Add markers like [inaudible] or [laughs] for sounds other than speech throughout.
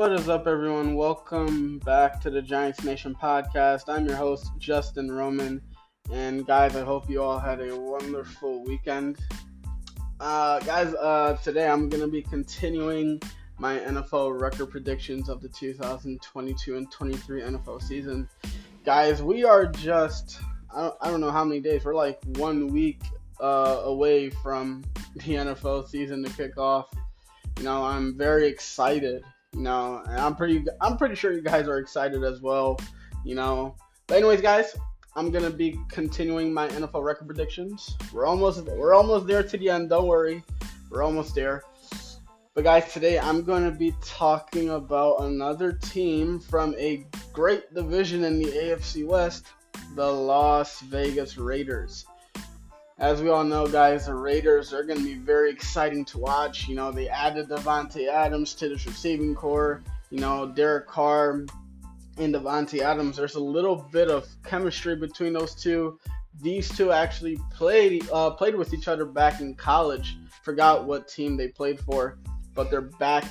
What is up, everyone? Welcome back to the Giants Nation podcast. I'm your host, Justin Roman. And, guys, I hope you all had a wonderful weekend. Uh, guys, uh, today I'm going to be continuing my NFL record predictions of the 2022 and 23 NFL season. Guys, we are just, I don't, I don't know how many days, we're like one week uh, away from [laughs] the NFL season to kick off. You know, I'm very excited. You know, and I'm pretty, I'm pretty sure you guys are excited as well. You know, but anyways, guys, I'm gonna be continuing my NFL record predictions. We're almost, we're almost there to the end. Don't worry, we're almost there. But guys, today I'm to be talking about another team from a great division in the AFC West, the Las Vegas Raiders. As we all know, guys, the Raiders are going to be very exciting to watch. You know, they added Davante Adams to this receiving corps. You know, Derek Carr and Davante Adams. There's a little bit of chemistry between those two. These two actually played uh, played with each other back in college. Forgot what team they played for but they're back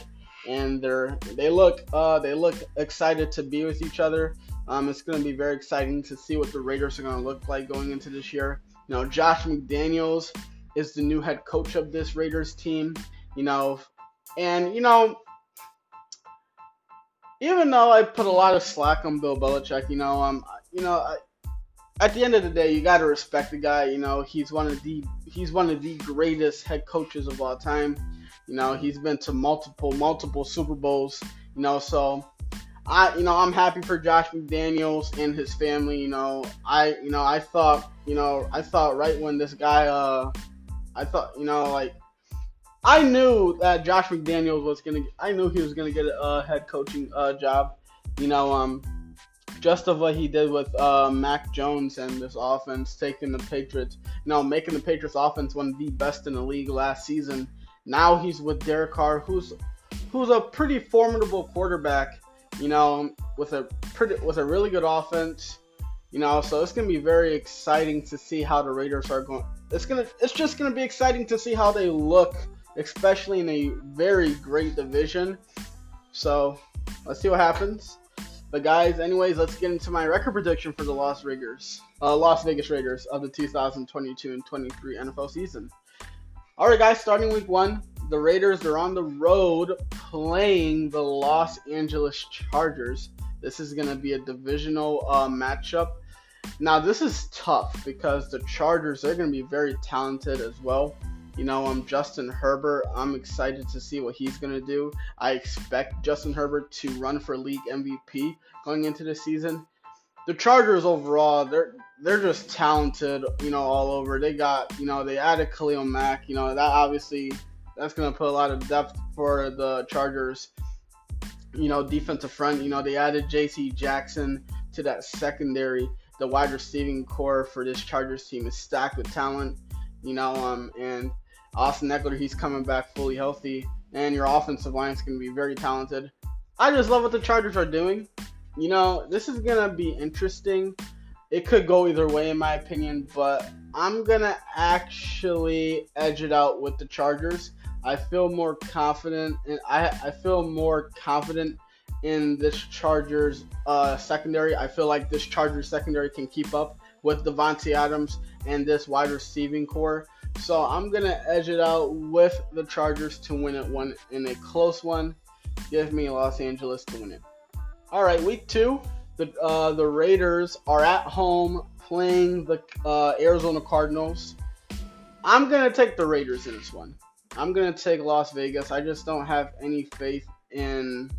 and they're they look uh, they look excited to be with each other. Um, it's going to be very exciting to see what the Raiders are going to look like going into this year. You know, Josh McDaniels is the new head coach of this Raiders team. You know, and you know, even though I put a lot of slack on Bill Belichick, you know, um, you know, I, at the end of the day, you got to respect the guy. You know, he's one of the he's one of the greatest head coaches of all time. You know, he's been to multiple, multiple Super Bowls. You know, so I, you know, I'm happy for Josh McDaniels and his family. You know, I, you know, I thought, you know, I thought right when this guy, uh, I thought, you know, like I knew that Josh McDaniels was gonna. I knew he was gonna get a head coaching uh, job. You know, um, just of what he did with uh, Mac Jones and this offense, taking the Patriots, you know, making the Patriots offense one of the best in the league last season. Now he's with Derek Carr, who's who's a pretty formidable quarterback. You know, with a pretty with a really good offense. You know, so it's gonna be very exciting to see how the Raiders are going. It's gonna it's just gonna be exciting to see how they look, especially in a very great division. So let's see what happens. But guys, anyways, let's get into my record prediction for the Las Raiders, uh, Las Vegas Raiders of the 2022 and 23 NFL season. All right, guys, starting week one, the Raiders are on the road playing the Los Angeles Chargers. This is going to be a divisional uh, matchup. Now, this is tough because the Chargers are going to be very talented as well. You know, I'm um, Justin Herbert. I'm excited to see what he's going to do. I expect Justin Herbert to run for league MVP going into the season the Chargers overall, they're they're just talented, you know, all over. They got, you know, they added Khalil Mack, you know, that obviously that's gonna put a lot of depth for the Chargers. You know, defensive front, you know, they added J.C. Jackson to that secondary. The wide receiving corps for this Chargers team is stacked with talent, you know, um, and Austin Ekeler, he's coming back fully healthy, and your offensive line is gonna be very talented. I just love what the Chargers are doing you know, this is gonna be interesting. It could go either way, in my opinion, but I'm gonna actually edge it out with the Chargers. I feel more confident, and I I feel more confident in this Chargers uh, secondary. I feel like this Chargers secondary can keep up with Davante Adams and this wide receiving corps. So I'm gonna edge it out with the Chargers to win it one in a close one. Give me Los Angeles to win it. All right, week two, the uh, the Raiders are at home playing the uh, Arizona Cardinals. I'm gonna take the Raiders in this one. I'm gonna take Las Vegas. I just don't have any faith in.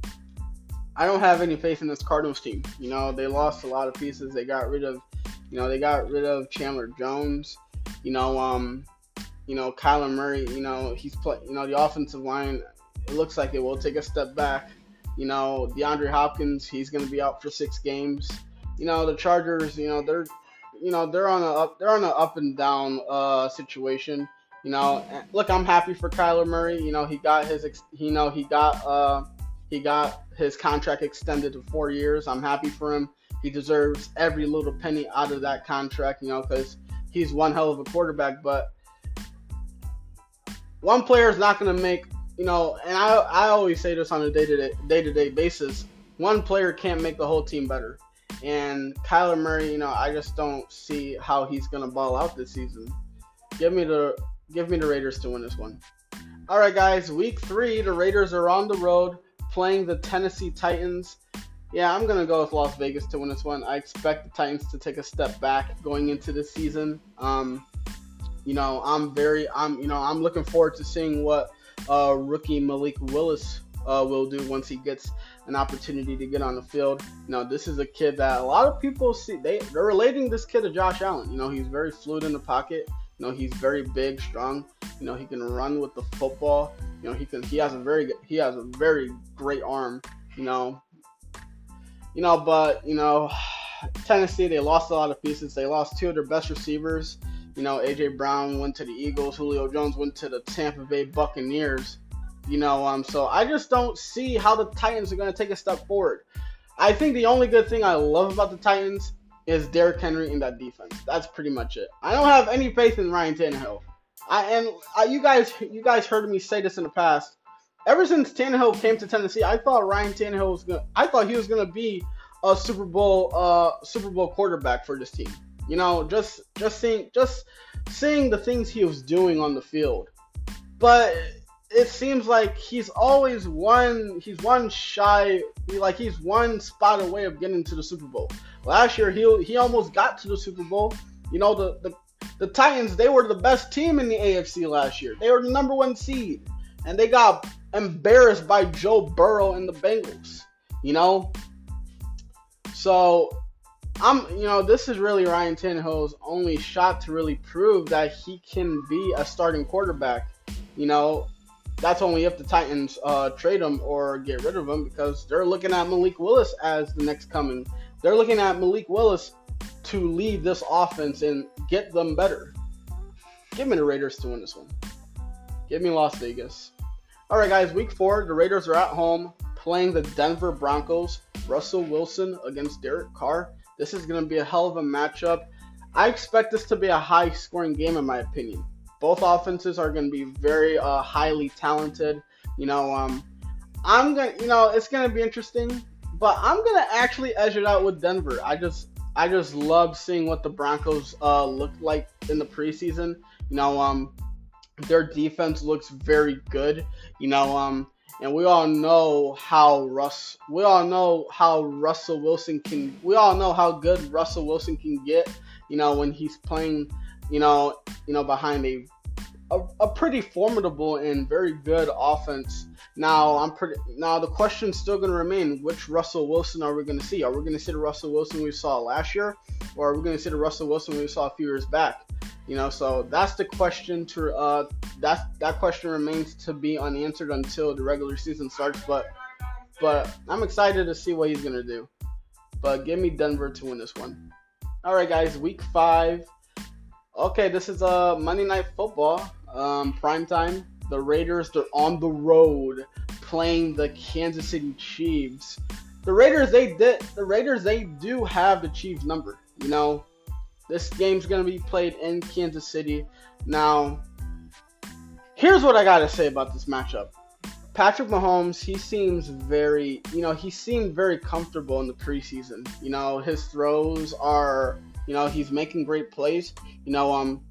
I don't have any faith in this Cardinals team. You know, they lost a lot of pieces. They got rid of, you know, they got rid of Chandler Jones. You know, um, you know, Kyler Murray. You know, he's play. You know, the offensive line. It looks like it will take a step back. You know, DeAndre Hopkins, he's to be out for six games. You know, the Chargers, you know, they're, you know, they're on a up, they're on an up and down uh, situation. You know, look, I'm happy for Kyler Murray. You know, he got his, you know, he got, uh, he got his contract extended to four years. I'm happy for him. He deserves every little penny out of that contract. You know, because he's one hell of a quarterback. But one player is not going to make you know, and I I always say this on a day to day to day basis. One player can't make the whole team better. And Kyler Murray, you know, I just don't see how he's gonna ball out this season. Give me the give me the Raiders to win this one. All right, guys. Week three, the Raiders are on the road playing the Tennessee Titans. Yeah, I'm gonna go with Las Vegas to win this one. I expect the Titans to take a step back going into the season. Um, you know, I'm very, I'm, you know, I'm looking forward to seeing what uh, rookie Malik Willis uh, will do once he gets an opportunity to get on the field. You know, this is a kid that a lot of people see they they're relating this kid to Josh Allen. You know, he's very fluid in the pocket. You know, he's very big, strong. You know, he can run with the football. You know, he can he has a very he has a very great arm. You know, you know, but you know, [sighs] Tennessee they lost a lot of pieces. They lost two of their best receivers. You know, AJ Brown went to the Eagles. Julio Jones went to the Tampa Bay Buccaneers. You know, um, so I just don't see how the Titans are going to take a step forward. I think the only good thing I love about the Titans is Derrick Henry in that defense. That's pretty much it. I don't have any faith in Ryan Tannehill. I and uh, you guys, you guys heard me say this in the past. Ever since Tannehill came to Tennessee, I thought Ryan Tannehill was gonna. I thought he was gonna be a Super Bowl, uh, Super Bowl quarterback for this team. You know, just just seeing just seeing the things he was doing on the field. But it seems like he's always one he's one shy like he's one spot away of getting to the Super Bowl. Last year he he almost got to the Super Bowl. You know the the the Titans they were the best team in the AFC last year. They were the number 1 seed and they got embarrassed by Joe Burrow and the Bengals. You know? So I'm, you know, this is really Ryan Tannehill's only shot to really prove that he can be a starting quarterback. You know, that's only if the Titans uh, trade him or get rid of him because they're looking at Malik Willis as the next coming. They're looking at Malik Willis to lead this offense and get them better. Give me the Raiders to win this one. Give me Las Vegas. All right, guys, week four, the Raiders are at home playing the Denver Broncos. Russell Wilson against Derek Carr. This is going to be a hell of a matchup. I expect this to be a high scoring game, in my opinion. Both offenses are going to be very uh, highly talented. You know, um, I'm gonna, you know, it's going to be interesting, but I'm going to actually edge it out with Denver. I just, I just love seeing what the Broncos uh, look like in the preseason. You know, um, their defense looks very good. You know, um, and we all know how Russ. We all know how Russell Wilson can. We all know how good Russell Wilson can get. You know when he's playing. You know, you know behind a a, a pretty formidable and very good offense. Now I'm pretty. Now the question's still going to remain: Which Russell Wilson are we going to see? Are we going to see the Russell Wilson we saw last year, or are we going to see the Russell Wilson we saw a few years back? You know, so that's the question to uh, that that question remains to be unanswered until the regular season starts. But but I'm excited to see what he's gonna do. But give me Denver to win this one. All right, guys, week five. Okay, this is uh Monday Night Football, um, prime time. The Raiders they're on the road playing the Kansas City Chiefs. The Raiders they did the Raiders they do have the Chiefs number. You know, this game's to be played in Kansas City. Now, here's what I got to say about this matchup. Patrick Mahomes, he seems very, you know, he seemed very comfortable in the preseason. You know, his throws are, you know, he's making great plays. You know, um,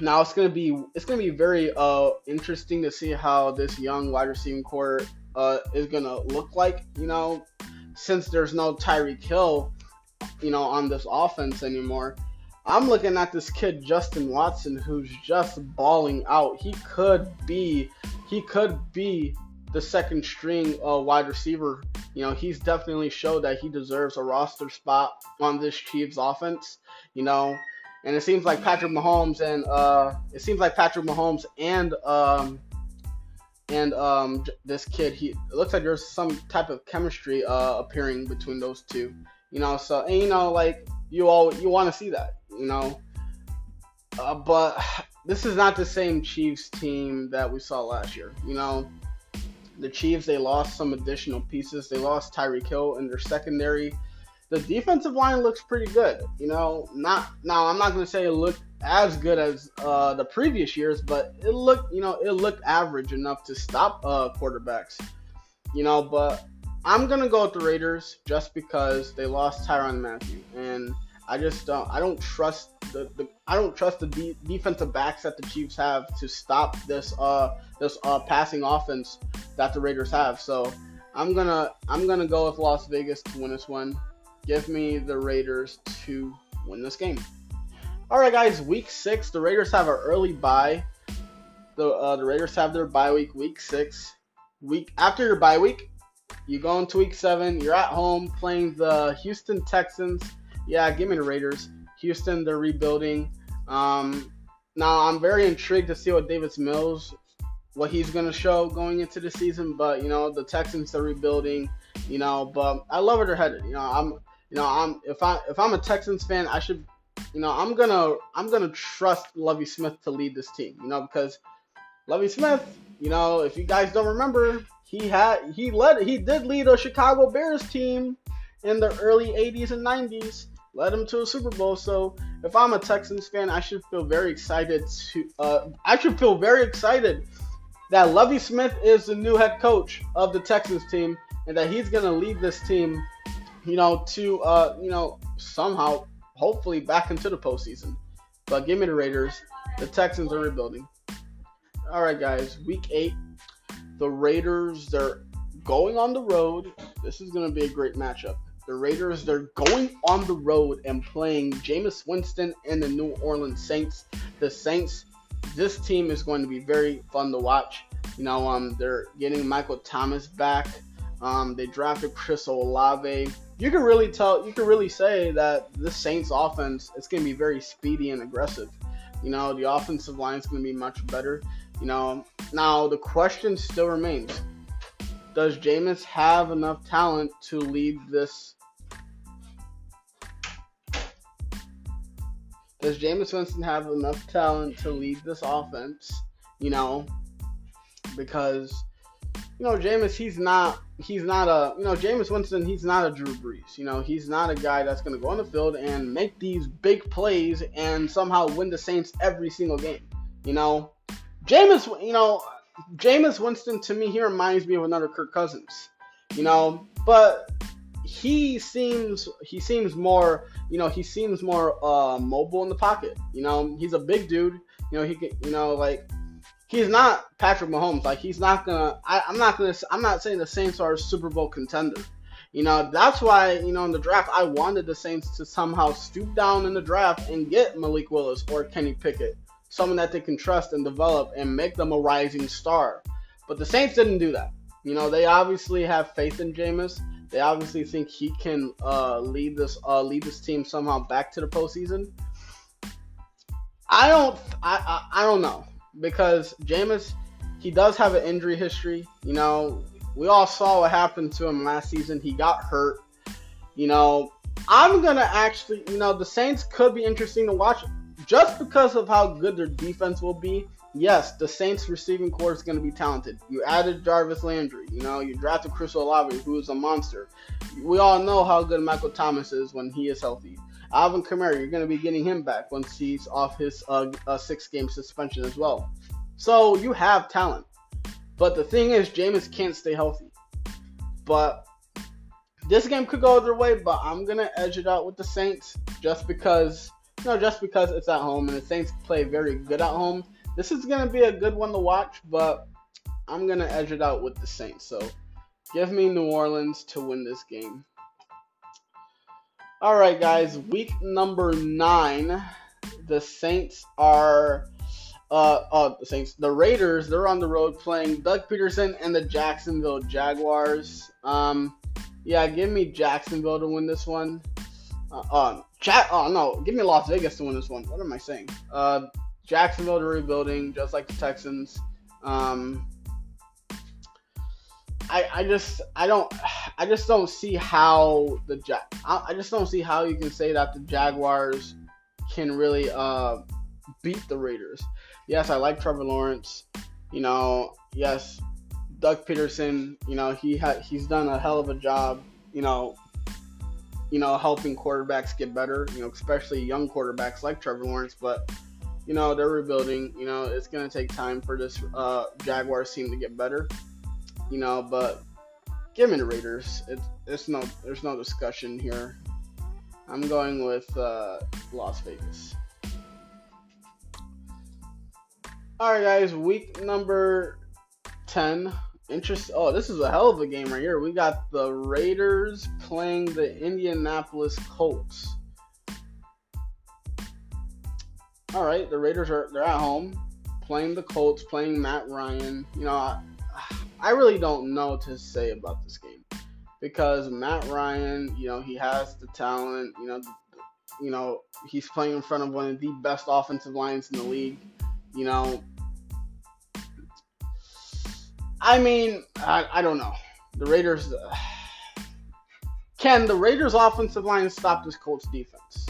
now it's gonna be it's gonna be very uh interesting to see how this young wide receiving corps uh is gonna look like. You know, since there's no Tyreek Hill, you know, on this offense anymore. I'm looking at this kid Justin Watson who's just balling out. He could be he could be the second string uh, wide receiver. You know, he's definitely showed that he deserves a roster spot on this Chiefs offense. You know, and it seems like Patrick Mahomes and uh, it seems like Patrick Mahomes and um, and um, this kid, he looks like there's some type of chemistry uh, appearing between those two. You know, so and you know, like you all you want to see that you know. Uh, but [sighs] this is not the same Chiefs team that we saw last year. You know, the Chiefs they lost some additional pieces. They lost Tyreek Hill in their secondary. The defensive line looks pretty good. You know, not now I'm not gonna say it looked as good as uh, the previous years, but it looked, you know, it looked average enough to stop uh, quarterbacks. You know, but I'm gonna go with the Raiders just because they lost Tyrann Mathieu and I just don't, I don't trust the, the I don't trust the de- defensive backs that the Chiefs have to stop this uh this uh passing offense that the Raiders have. So I'm gonna I'm gonna go with Las Vegas to win this one. Give me the Raiders to win this game. All right, guys. Week six, the Raiders have an early bye. The uh, the Raiders have their bye week, week six. Week after your bye week, you go into week seven. You're at home playing the Houston Texans. Yeah, give me the Raiders. Houston, they're rebuilding. Um, now I'm very intrigued to see what Davis Mills, what he's gonna show going into the season. But you know, the Texans are rebuilding. You know, but I love where they're headed. You know, I'm, you know, I'm if I if I'm a Texans fan, I should you know, I'm gonna I'm gonna trust Lovie Smith to lead this team. You know, because Lovie Smith, you know, if you guys don't remember, he had he led he did lead a Chicago Bears team in the early 80s and 90s, led them to a Super Bowl. So if I'm a Texans fan, I should feel very excited to uh, I should feel very excited that Lovie Smith is the new head coach of the Texans team and that he's gonna lead this team, you know, to uh, you know somehow hopefully back into the postseason. But give me the Raiders. The Texans are rebuilding. All right, guys. Week eight, the Raiders they're going on the road. This is going to be a great matchup. The Raiders they're going on the road and playing Jameis Winston and the New Orleans Saints. The Saints, this team is going to be very fun to watch. You know, um, they're getting Michael Thomas back. Um, they drafted Chris Olave you can really tell, you can really say that the Saints offense is going to be very speedy and aggressive. You know, the offensive line is going to be much better. You know, now the question still remains: Does Jameis have enough talent to lead this? Does Jameis Winston have enough talent to lead this offense? You know, because you know, Jameis, he's not he's not a you know, Jameis Winston, he's not a Drew Brees. You know, he's not a guy that's gonna go on the field and make these big plays and somehow win the Saints every single game. You know, Jameis, you know, Jameis Winston to me he reminds me of another Kirk Cousins. You know, but he seems he seems more you know he seems more uh, mobile in the pocket. You know, he's a big dude. You know, he can you know like he's not Patrick Mahomes. Like he's not gonna. I, am not gonna. I'm not saying the Saints are a Super Bowl contender. You know that's why you know in the draft I wanted the Saints to somehow stoop down in the draft and get Malik Willis or Kenny Pickett, someone that they can trust and develop and make them a rising star. But the Saints didn't do that. You know they obviously have faith in Jameis. They obviously think he can uh, lead this uh, lead this team somehow back to the postseason. I don't. I, I, I don't know because Jameis, he does have an injury history. You know, we all saw what happened to him last season. He got hurt. You know, I'm gonna actually, you know, the Saints could be interesting to watch just because of how good their defense will be. Yes, the Saints receiving corps is going to be talented. You added Jarvis Landry. You know, you drafted Chris Olave, who is a monster. We all know how good Michael Thomas is when he is healthy. Alvin Kamara, you're going to be getting him back once he's off his uh, uh, six game suspension as well. So you have talent. But the thing is, Jameis can't stay healthy. But this game could go either way, but I'm going to edge it out with the Saints just because, you know, just because it's at home and the Saints play very good at home. This is going to be a good one to watch, but I'm going to edge it out with the Saints. So give me New Orleans to win this game. All right, guys. Week number nine. The Saints are. Uh, oh, the Saints. The Raiders. They're on the road playing Doug Pederson and the Jacksonville Jaguars. Um, yeah, give me Jacksonville to win this one. Uh, um, chat. Oh no, give me Las Vegas to win this one. What am I saying? Uh, Jacksonville to rebuilding, just like the Texans. Um, I, I just I don't I just don't see how the I, I just don't see how you can say that the Jaguars can really uh, beat the Raiders. Yes, I like Trevor Lawrence. You know, yes, Doug Pederson. You know, he had he's done a hell of a job. You know, you know, helping quarterbacks get better. You know, especially young quarterbacks like Trevor Lawrence. But you know, they're rebuilding. You know, it's gonna take time for this uh, Jaguars team to get better. You know, but give me the Raiders. It's it's no there's no discussion here. I'm going with uh, Las Vegas. All right, guys. Week number ten. Interest. Oh, this is a hell of a game right here. We got the Raiders playing the Indianapolis Colts. All right, the Raiders are they're at home playing the Colts, playing Matt Ryan. You know, I, [sighs] I really don't know what to say about this game because Matt Ryan, you know, he has the talent. You know, you know, he's playing in front of one of the best offensive lines in the league. You know, I mean, I, I don't know. The Raiders. Uh, [sighs] can the Raiders' offensive line stop this Colts defense?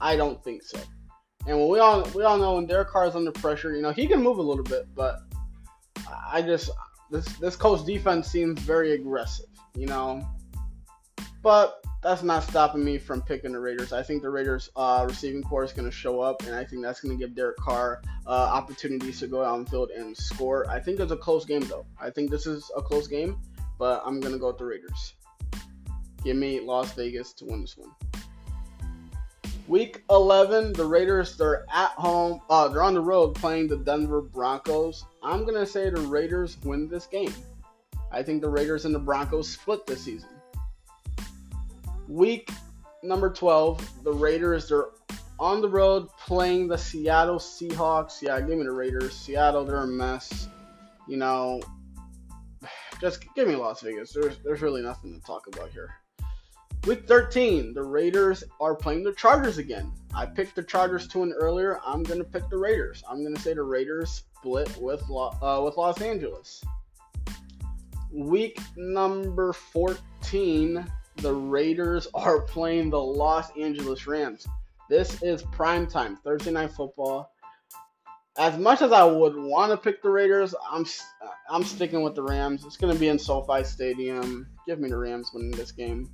I don't think so. And we all we all know when Derek Carr is under pressure, you know he can move a little bit, but I just this this Colts defense seems very aggressive, you know. But that's not stopping me from picking the Raiders. I think the Raiders uh, receiving corps is going to show up, and I think that's going to give Derek Carr uh, opportunities to go out and field and score. I think it's a close game, though. I think this is a close game, but I'm going to go with the Raiders. Give me Las Vegas to win this one. Week 11, the Raiders, they're at home. Uh, they're on the road playing the Denver Broncos. I'm going to say the Raiders win this game. I think the Raiders and the Broncos split this season. Week number 12, the Raiders, they're on the road playing the Seattle Seahawks. Yeah, give me the Raiders. Seattle, they're a mess. You know, [sighs] just give me Las Vegas. There's, there's really nothing to talk about here. Week 13, the Raiders are playing the Chargers again. I picked the Chargers to win earlier. I'm going to pick the Raiders. I'm going to say the Raiders split with, uh, with Los Angeles. Week number 14, the Raiders [laughs] are playing the Los Angeles Rams. This is prime time, Thursday night football. As much as I would want to pick the Raiders, I'm I'm sticking with the Rams. It's going to be in SoFi Stadium. Give me the Rams winning this game.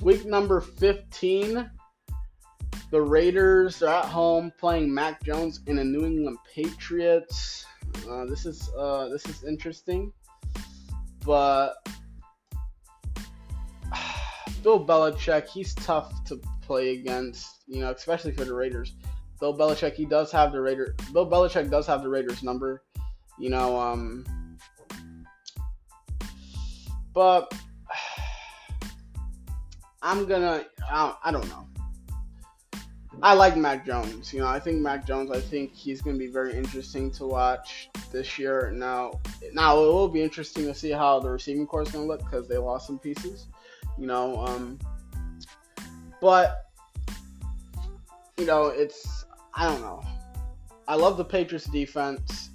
Week number 15, the Raiders are at home playing Mac Jones in a New England Patriots. Uh, this is uh, this is interesting, but [sighs] Bill Belichick, he's tough to play against, you know, especially for the Raiders. Bill Belichick, he does have the Raider. Bill Belichick does have the Raiders number, you know. Um, but I'm gonna. I, don't know. I like Mac Jones. You know, I think Mac Jones. I think he's gonna be very interesting to watch this year. Now, now it will be interesting to see how the receiving corps is gonna look because they lost some pieces you know. Um, but you know, it's I don't know. I love the Patriots defense.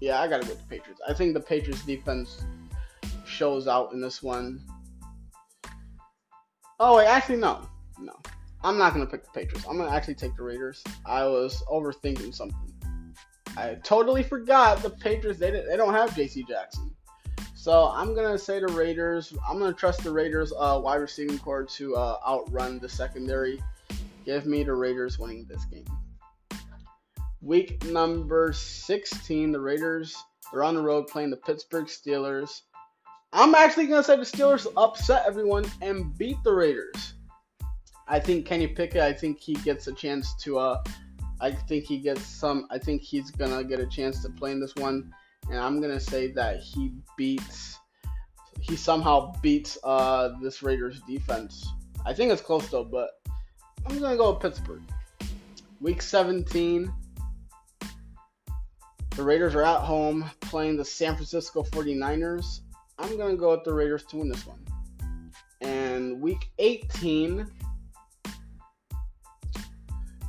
Yeah, I gotta go with the Patriots. I think the Patriots defense shows out in this one. Oh wait, actually no, no. I'm not gonna pick the Patriots. I'm gonna actually take the Raiders. I was overthinking something. I totally forgot the Patriots. They, they don't have J.C. Jackson. So I'm gonna say the Raiders. I'm gonna trust the Raiders uh, wide receiving corps to uh, outrun the secondary. Give me the Raiders winning this game. Week number 16, the Raiders They're on the road playing the Pittsburgh Steelers. I'm actually gonna say the Steelers upset everyone and beat the Raiders. I think Kenny Pickett. I think he gets a chance to. Uh, I think he gets some. I think he's gonna get a chance to play in this one and I'm gonna say that he beats, he somehow beats uh, this Raiders defense. I think it's close though, but I'm gonna go with Pittsburgh. Week 17, the Raiders are at home playing the San Francisco 49ers. I'm gonna go with the Raiders to win this one. And week 18,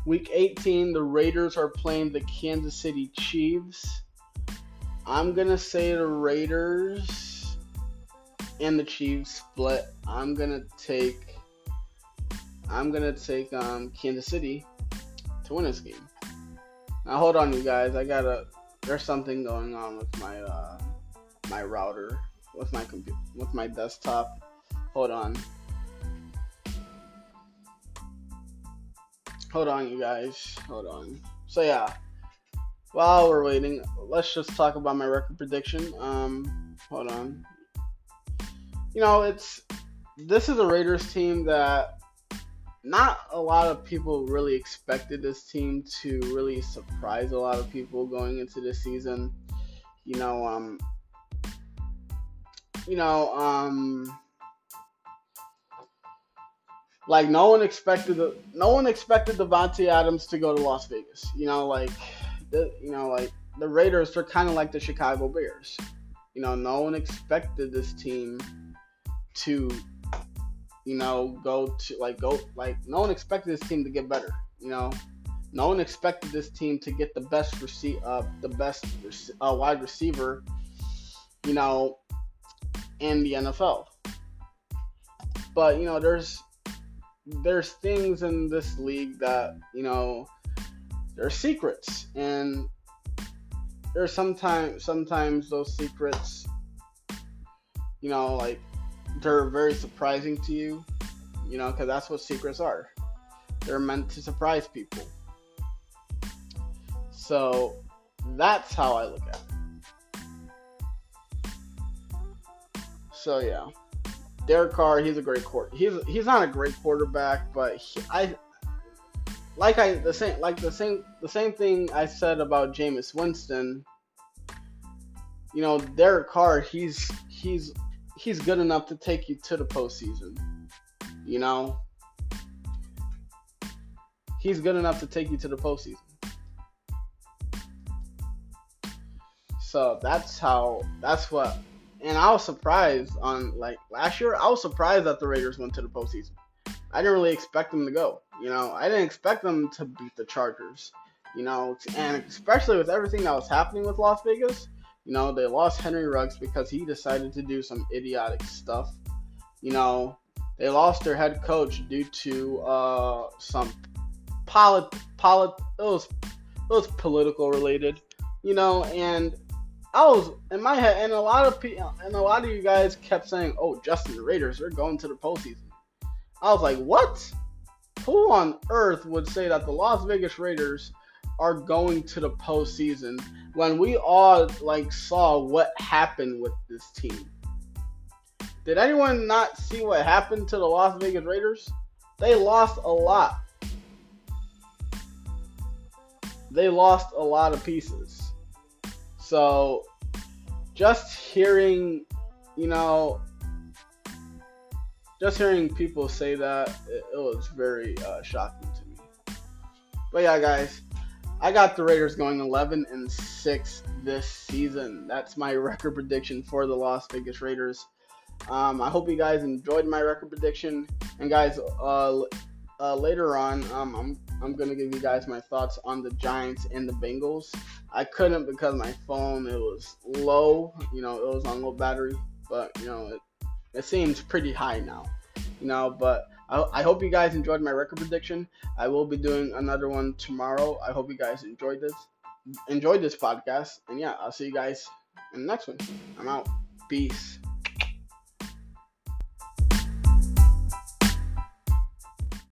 week 18, the Raiders are playing the Kansas City Chiefs. I'm gonna say the Raiders and the Chiefs split. I'm gonna take I'm gonna take um, Kansas City to win this game. Now hold on, you guys. I gotta. There's something going on with my uh, my router, with my computer, with my desktop. Hold on. hold on, you guys. Hold on. So yeah, while we're waiting, let's just talk about my record prediction. Um, hold on. You know, it's this is a Raiders team that not a lot of people really expected this team to really surprise a lot of people going into this season. You know, um, you know, um, like no one expected the, no one expected Davante Adams to go to Las Vegas. You know, like the, you know, like the Raiders are kind of like the Chicago Bears. You know, no one expected this team to, you know, go to like go like no one expected this team to get better. You know, no one expected this team to get the best receive uh, the best uh, wide receiver. You know, in the NFL. But you know, there's there's things in this league that you know there's secrets, and there's sometimes sometimes those secrets, you know, like they're very surprising to you, you know, because that's what secrets are. They're meant to surprise people. So that's how I look at it. So yeah, Derek Carr, he's a great quarter. He's he's not a great quarterback, but he, I like I the same like the same the same thing I said about Jameis Winston. You know, Derek Carr, he's he's he's good enough to take you to the postseason. You know, he's good enough to take you to the postseason. So that's how that's what and I was surprised on like last year. I was surprised that the Raiders went to the postseason. I didn't really expect them to go. You know, I didn't expect them to beat the Chargers. You know, and especially with everything that was happening with Las Vegas. You know, they lost Henry Ruggs because he decided to do some idiotic stuff. You know, they lost their head coach due to uh, some polit polit it was it was political related. You know, and I was in my head, and a lot of people, and a lot of you guys kept saying, "Oh, Justin, the Raiders, they're going to the postseason." I was like, "What? Who on earth would say that the Las Vegas Raiders are going to the postseason when we all like saw what happened with this team?" Did anyone not see what happened to the Las Vegas Raiders? They lost a lot. They lost a lot of pieces. So just hearing, you know, just hearing people say that, it, it was very uh, shocking to me. But yeah, guys, I got the Raiders going 11 and 6 this season. That's my [laughs] record prediction for the Las Vegas Raiders. Um, I hope you guys enjoyed my record prediction. And guys, uh, uh, later on, um, I'm I'm gonna give you guys my thoughts on the Giants and the Bengals. I couldn't because my phone it was low, you know, it was on low battery, but you know it it seems pretty high now, you know. But I, I hope you guys enjoyed my record prediction. I will be doing another one tomorrow. I hope you guys enjoyed this, enjoyed this podcast, and yeah, I'll see you guys in the next one. I'm out. Peace.